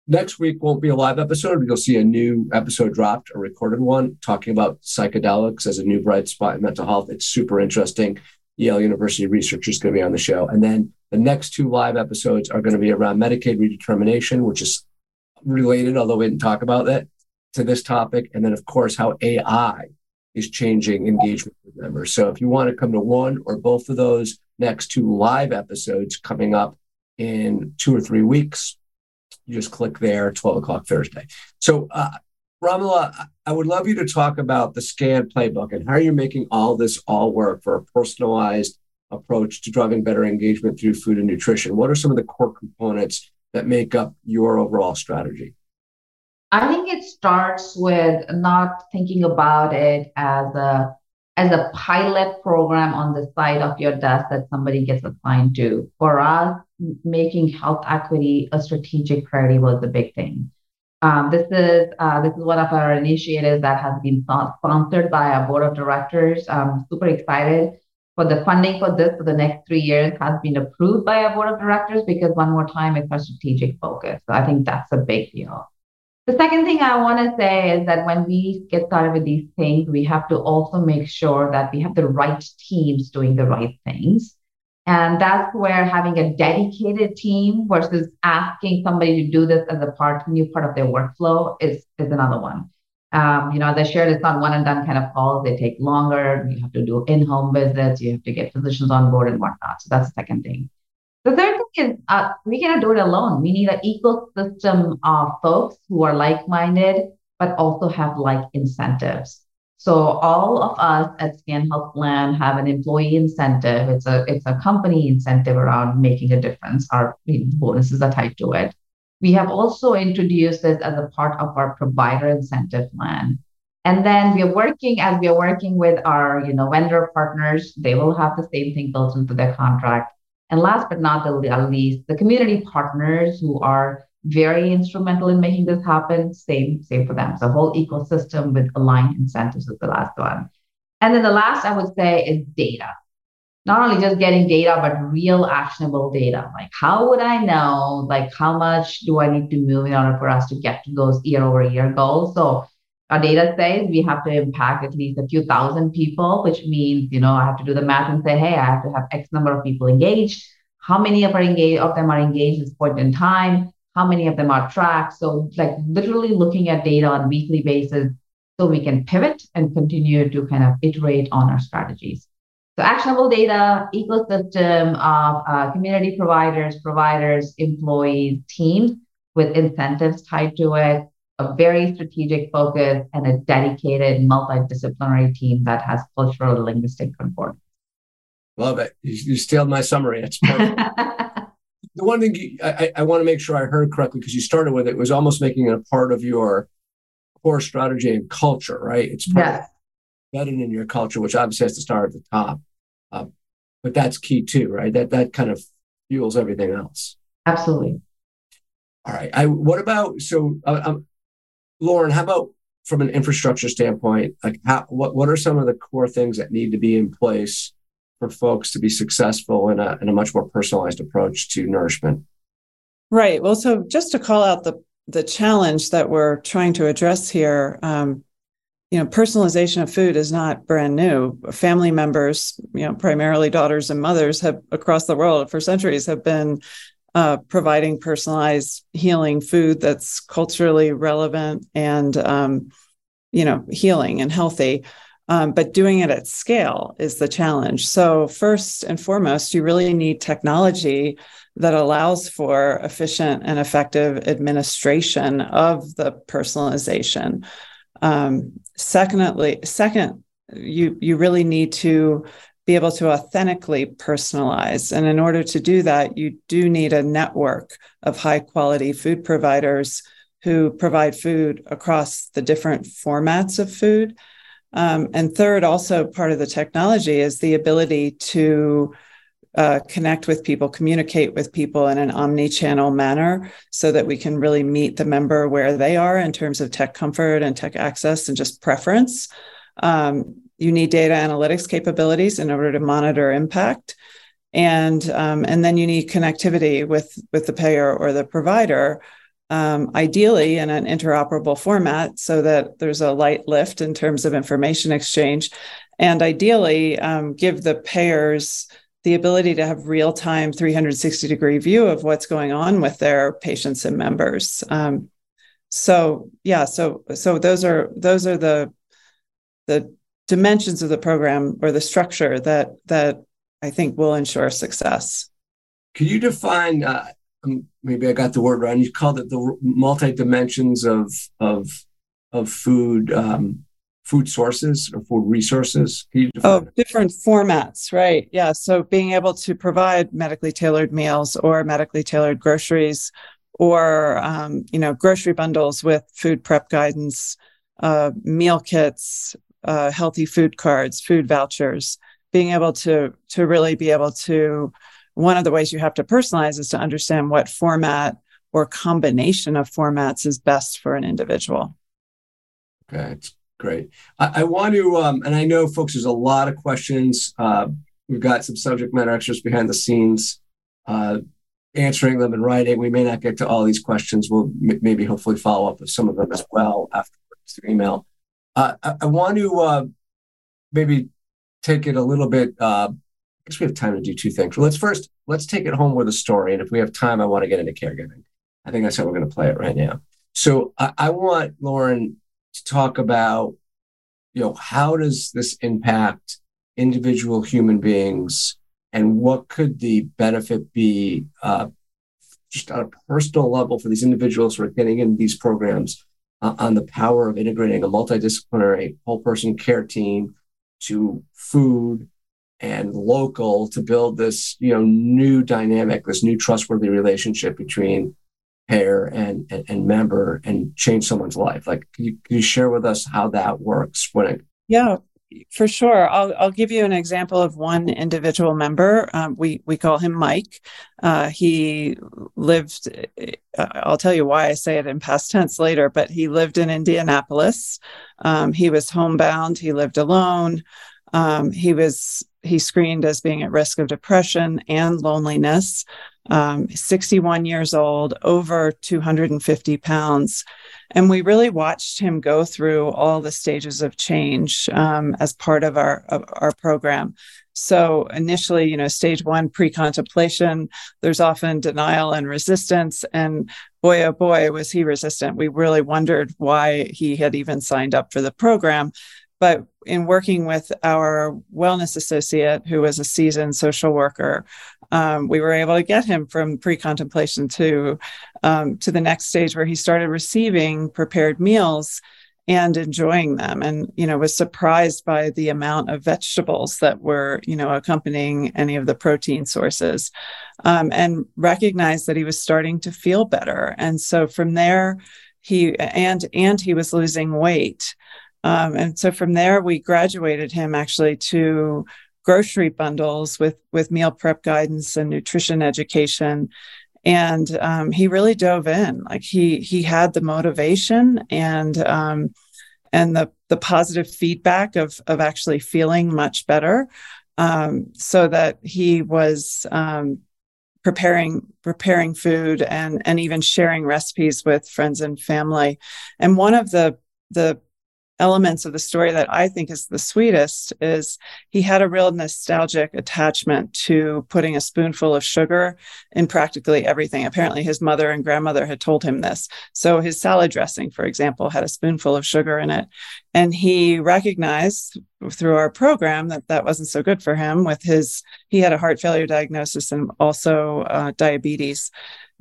Next week won't be a live episode, but you'll see a new episode dropped, a recorded one, talking about psychedelics as a new bright spot in mental health. It's super interesting. Yale University researchers going to be on the show. And then the next two live episodes are going to be around Medicaid redetermination, which is related, although we didn't talk about that, to this topic. And then, of course, how AI is changing engagement with members. So if you want to come to one or both of those next two live episodes coming up in two or three weeks, you just click there, 12 o'clock Thursday. So, uh, Romilla, I would love you to talk about the SCAN playbook and how you're making all this all work for a personalized approach to driving better engagement through food and nutrition. What are some of the core components that make up your overall strategy? I think it starts with not thinking about it as a as a pilot program on the side of your desk that somebody gets assigned to. For us, making health equity a strategic priority was the big thing. Um, this is uh, this is one of our initiatives that has been sponsored by our board of directors. I'm super excited for the funding for this for the next three years has been approved by our board of directors because one more time it's our strategic focus. So I think that's a big deal. The second thing I want to say is that when we get started with these things, we have to also make sure that we have the right teams doing the right things. And that's where having a dedicated team versus asking somebody to do this as a part, new part of their workflow is, is another one. Um, you know, as I shared it's not one and done kind of calls. They take longer. You have to do in-home visits. You have to get physicians on board and whatnot. So that's the second thing. The third thing is uh, we cannot do it alone. We need an ecosystem of folks who are like-minded, but also have like incentives. So all of us at SCAN Health Plan have an employee incentive. It's a it's a company incentive around making a difference. Our bonuses are tied to it. We have also introduced this as a part of our provider incentive plan. And then we are working as we are working with our you know vendor partners. They will have the same thing built into their contract. And last but not the least, the community partners who are very instrumental in making this happen, same, same for them. So whole ecosystem with aligned incentives is the last one. And then the last I would say is data. not only just getting data, but real actionable data. Like, how would I know, like, how much do I need to move in order for us to get to those year over year goals? So, our data says we have to impact at least a few thousand people, which means, you know, I have to do the math and say, hey, I have to have X number of people engaged. How many of, are engaged, of them are engaged at this point in time? How many of them are tracked? So, like, literally looking at data on weekly basis so we can pivot and continue to kind of iterate on our strategies. So actionable data, ecosystem of uh, community providers, providers, employees, teams with incentives tied to it, a very strategic focus, and a dedicated multidisciplinary team that has cultural and linguistic concordance. Love it. You, you stealed my summary. It's perfect. the one thing you, I, I want to make sure I heard correctly because you started with it was almost making it a part of your core strategy and culture, right? It's part yes. embedded in your culture, which obviously has to start at the top. Uh, but that's key too, right? That that kind of fuels everything else. Absolutely. All right. I what about so uh, um, Lauren? How about from an infrastructure standpoint? Like, how, what what are some of the core things that need to be in place for folks to be successful in a in a much more personalized approach to nourishment? Right. Well, so just to call out the the challenge that we're trying to address here, um, you know, personalization of food is not brand new. Family members, you know, primarily daughters and mothers, have across the world for centuries have been uh, providing personalized healing food that's culturally relevant and, um, you know, healing and healthy. Um, but doing it at scale is the challenge. So, first and foremost, you really need technology that allows for efficient and effective administration of the personalization. Um, secondly, second, you you really need to be able to authentically personalize, and in order to do that, you do need a network of high quality food providers who provide food across the different formats of food. Um, and third, also part of the technology is the ability to uh, connect with people, communicate with people in an omni channel manner so that we can really meet the member where they are in terms of tech comfort and tech access and just preference. Um, you need data analytics capabilities in order to monitor impact. And, um, and then you need connectivity with, with the payer or the provider, um, ideally in an interoperable format so that there's a light lift in terms of information exchange. And ideally, um, give the payers the ability to have real time 360 degree view of what's going on with their patients and members. Um, so yeah, so so those are those are the the dimensions of the program or the structure that that I think will ensure success. Can you define? Uh, um, maybe I got the word wrong. You called it the multi dimensions of of of food um, food sources or food resources? oh, different formats, right? Yeah. So being able to provide medically tailored meals or medically tailored groceries or, um, you know, grocery bundles with food prep guidance, uh, meal kits, uh, healthy food cards, food vouchers, being able to, to really be able to, one of the ways you have to personalize is to understand what format or combination of formats is best for an individual. Okay, it's Great. I, I want to, um, and I know, folks, there's a lot of questions. Uh, we've got some subject matter experts behind the scenes uh, answering them in writing. We may not get to all these questions. We'll m- maybe hopefully follow up with some of them as well afterwards through email. Uh, I, I, want to uh, maybe take it a little bit. Uh, I guess we have time to do two things. Let's first let's take it home with a story, and if we have time, I want to get into caregiving. I think that's how we're going to play it right now. So I, I want Lauren to talk about, you know, how does this impact individual human beings and what could the benefit be uh, just on a personal level for these individuals who are getting into these programs uh, on the power of integrating a multidisciplinary whole person care team to food and local to build this you know new dynamic this new trustworthy relationship between payer and, and, and member and change someone's life. Like, can you, can you share with us how that works when it? Yeah, for sure. I'll, I'll give you an example of one individual member. Um, we, we call him Mike. Uh, he lived, uh, I'll tell you why I say it in past tense later, but he lived in Indianapolis. Um, he was homebound. He lived alone. Um, he was he screened as being at risk of depression and loneliness. Um, 61 years old, over 250 pounds, and we really watched him go through all the stages of change um, as part of our of our program. So initially, you know, stage one pre-contemplation, there's often denial and resistance. And boy, oh boy, was he resistant. We really wondered why he had even signed up for the program. But in working with our wellness associate, who was a seasoned social worker, um, we were able to get him from pre-contemplation to um, to the next stage where he started receiving prepared meals and enjoying them and you know was surprised by the amount of vegetables that were you know accompanying any of the protein sources um, and recognized that he was starting to feel better. And so from there he and and he was losing weight um, and so from there we graduated him actually to grocery bundles with with meal prep guidance and nutrition education. And um, he really dove in. Like he he had the motivation and um, and the the positive feedback of of actually feeling much better um, so that he was um, preparing preparing food and and even sharing recipes with friends and family. And one of the the elements of the story that I think is the sweetest is he had a real nostalgic attachment to putting a spoonful of sugar in practically everything. Apparently, his mother and grandmother had told him this. So, his salad dressing, for example, had a spoonful of sugar in it. And he recognized through our program that that wasn't so good for him with his, he had a heart failure diagnosis and also uh, diabetes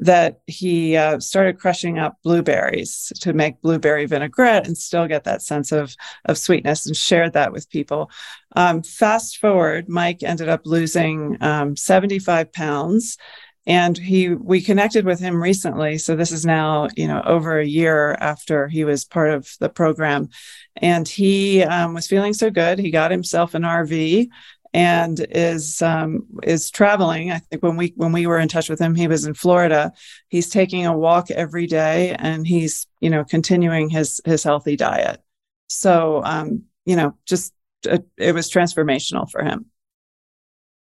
that he uh, started crushing up blueberries to make blueberry vinaigrette and still get that sense of, of sweetness and shared that with people. Um, fast forward, Mike ended up losing um, 75 pounds and he we connected with him recently. So this is now you know over a year after he was part of the program. And he um, was feeling so good. He got himself an rv and is um, is traveling. I think when we when we were in touch with him, he was in Florida. He's taking a walk every day, and he's you know continuing his his healthy diet. So um, you know, just uh, it was transformational for him.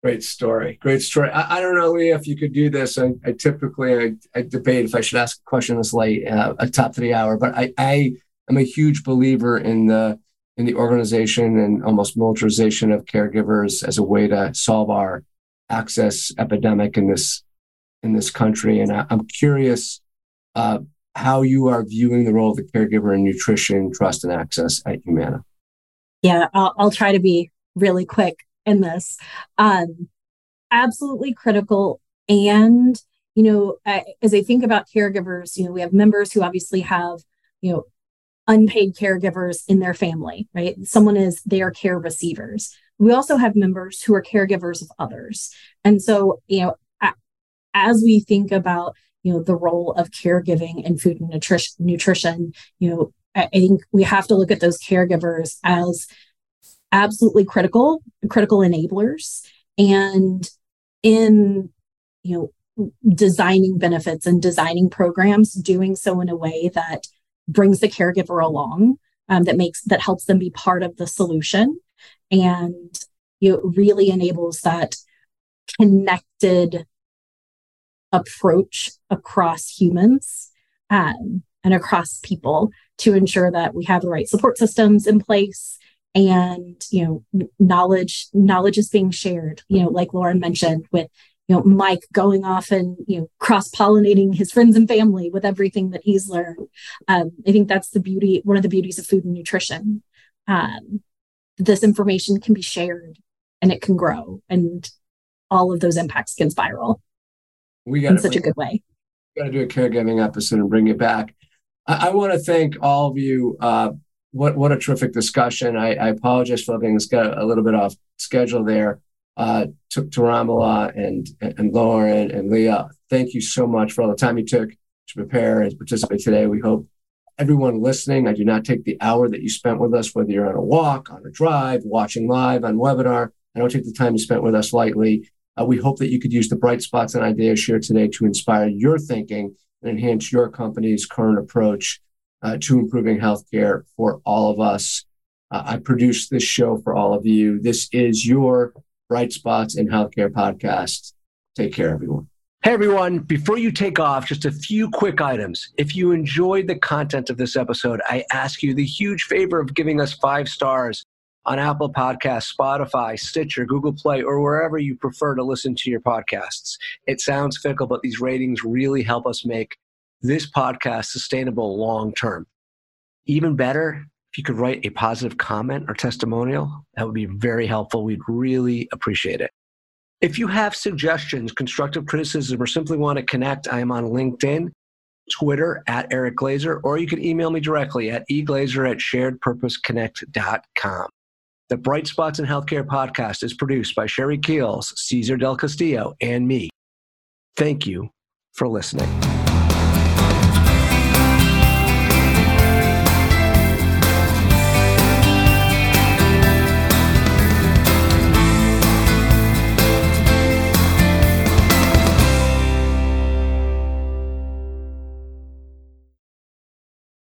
Great story. Great story. I, I, don't know, Leah, if you could do this. I, I typically I, I, debate if I should ask a question this late, uh, top three hour, but I, I am a huge believer in the in the organization and almost militarization of caregivers as a way to solve our access epidemic in this in this country. And I, am curious uh, how you are viewing the role of the caregiver in nutrition, trust, and access at Humana. Yeah, I'll, I'll try to be really quick in this. Um, absolutely critical. And, you know, as I think about caregivers, you know, we have members who obviously have, you know, unpaid caregivers in their family, right? Someone is their care receivers. We also have members who are caregivers of others. And so, you know, as we think about, you know, the role of caregiving and food and nutrition, nutrition, you know, I think we have to look at those caregivers as absolutely critical, critical enablers. And in, you know, designing benefits and designing programs, doing so in a way that brings the caregiver along um, that makes that helps them be part of the solution. And know, really enables that connected approach across humans um, and across people to ensure that we have the right support systems in place and you know knowledge knowledge is being shared you know like lauren mentioned with you know mike going off and you know cross pollinating his friends and family with everything that he's learned. Um, i think that's the beauty one of the beauties of food and nutrition. Um, this information can be shared and it can grow and all of those impacts can spiral we got in such a good way. we got to do a caregiving episode and bring it back. I, I want to thank all of you uh, what what a terrific discussion. I, I apologize for get a little bit off schedule there uh, to, to Romilla and, and Lauren and Leah. Thank you so much for all the time you took to prepare and participate today. We hope everyone listening, I do not take the hour that you spent with us, whether you're on a walk, on a drive, watching live, on webinar. I don't take the time you spent with us lightly. Uh, we hope that you could use the bright spots and ideas shared today to inspire your thinking and enhance your company's current approach uh, to improving healthcare for all of us. Uh, I produce this show for all of you. This is your Bright Spots in Healthcare podcast. Take care, everyone. Hey, everyone. Before you take off, just a few quick items. If you enjoyed the content of this episode, I ask you the huge favor of giving us five stars on Apple Podcasts, Spotify, Stitcher, Google Play, or wherever you prefer to listen to your podcasts. It sounds fickle, but these ratings really help us make this podcast sustainable long term. Even better, if you could write a positive comment or testimonial, that would be very helpful. We'd really appreciate it. If you have suggestions, constructive criticism, or simply want to connect, I am on LinkedIn, Twitter at Eric Glazer, or you can email me directly at eglazer at sharedpurposeconnect.com. The Bright Spots in Healthcare podcast is produced by Sherry Keels, Cesar Del Castillo, and me. Thank you for listening.